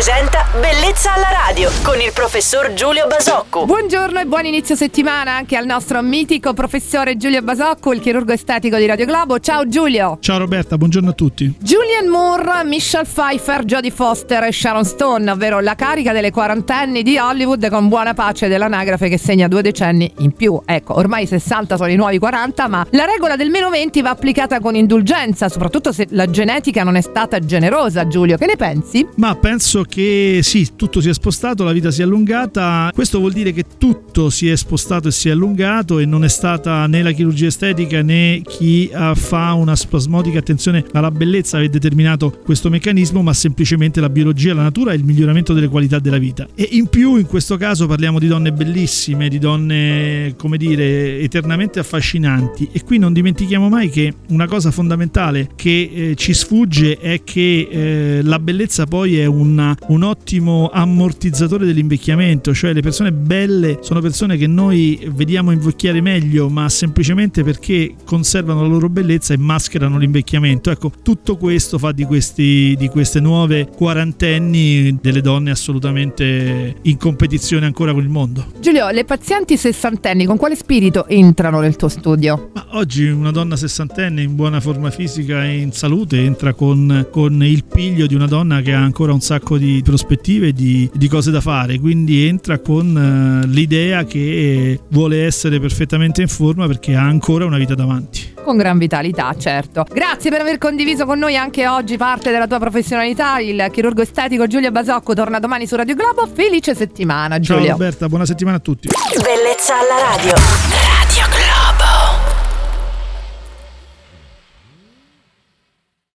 presenta Bellezza alla radio con il professor Giulio Basocco. Buongiorno e buon inizio settimana anche al nostro mitico professore Giulio Basocco, il chirurgo estetico di Radio Globo. Ciao Giulio. Ciao Roberta, buongiorno a tutti. Julian Moore, Michelle Pfeiffer, Jodie Foster e Sharon Stone, ovvero la carica delle quarantenni di Hollywood con buona pace dell'anagrafe che segna due decenni in più. Ecco, ormai 60 sono i nuovi 40, ma la regola del meno 20 va applicata con indulgenza, soprattutto se la genetica non è stata generosa, Giulio. Che ne pensi? Ma penso che sì, tutto si è spostato, la vita si è allungata. Questo vuol dire che tutto si è spostato e si è allungato e non è stata né la chirurgia estetica né chi fa una spasmodica attenzione alla bellezza a determinato questo meccanismo, ma semplicemente la biologia, la natura e il miglioramento delle qualità della vita. E in più in questo caso parliamo di donne bellissime, di donne, come dire, eternamente affascinanti. E qui non dimentichiamo mai che una cosa fondamentale che eh, ci sfugge è che eh, la bellezza poi è una, un ottimo ammortizzatore dell'invecchiamento, cioè le persone belle sono persone che noi vediamo invecchiare meglio, ma semplicemente perché conservano la loro bellezza e mascherano l'invecchiamento. Ecco, tutto questo fa di, questi, di queste nuove quarantenni delle donne assolutamente in competizione ancora con il mondo. Giulio, le pazienti sessantenni con quale spirito entrano nel tuo studio? Ma oggi una donna sessantenne in buona forma fisica e in salute entra con, con il piglio di una donna che ha ancora un sacco di prospettive di, di cose da fare, quindi entra con uh, l'idea che vuole essere perfettamente in forma perché ha ancora una vita davanti. Con gran vitalità, certo. Grazie per aver condiviso con noi anche oggi parte della tua professionalità. Il chirurgo estetico Giulio Basocco torna domani su Radio Globo. Felice settimana, Giulio. Ciao Roberta, buona settimana a tutti. Bellezza alla radio.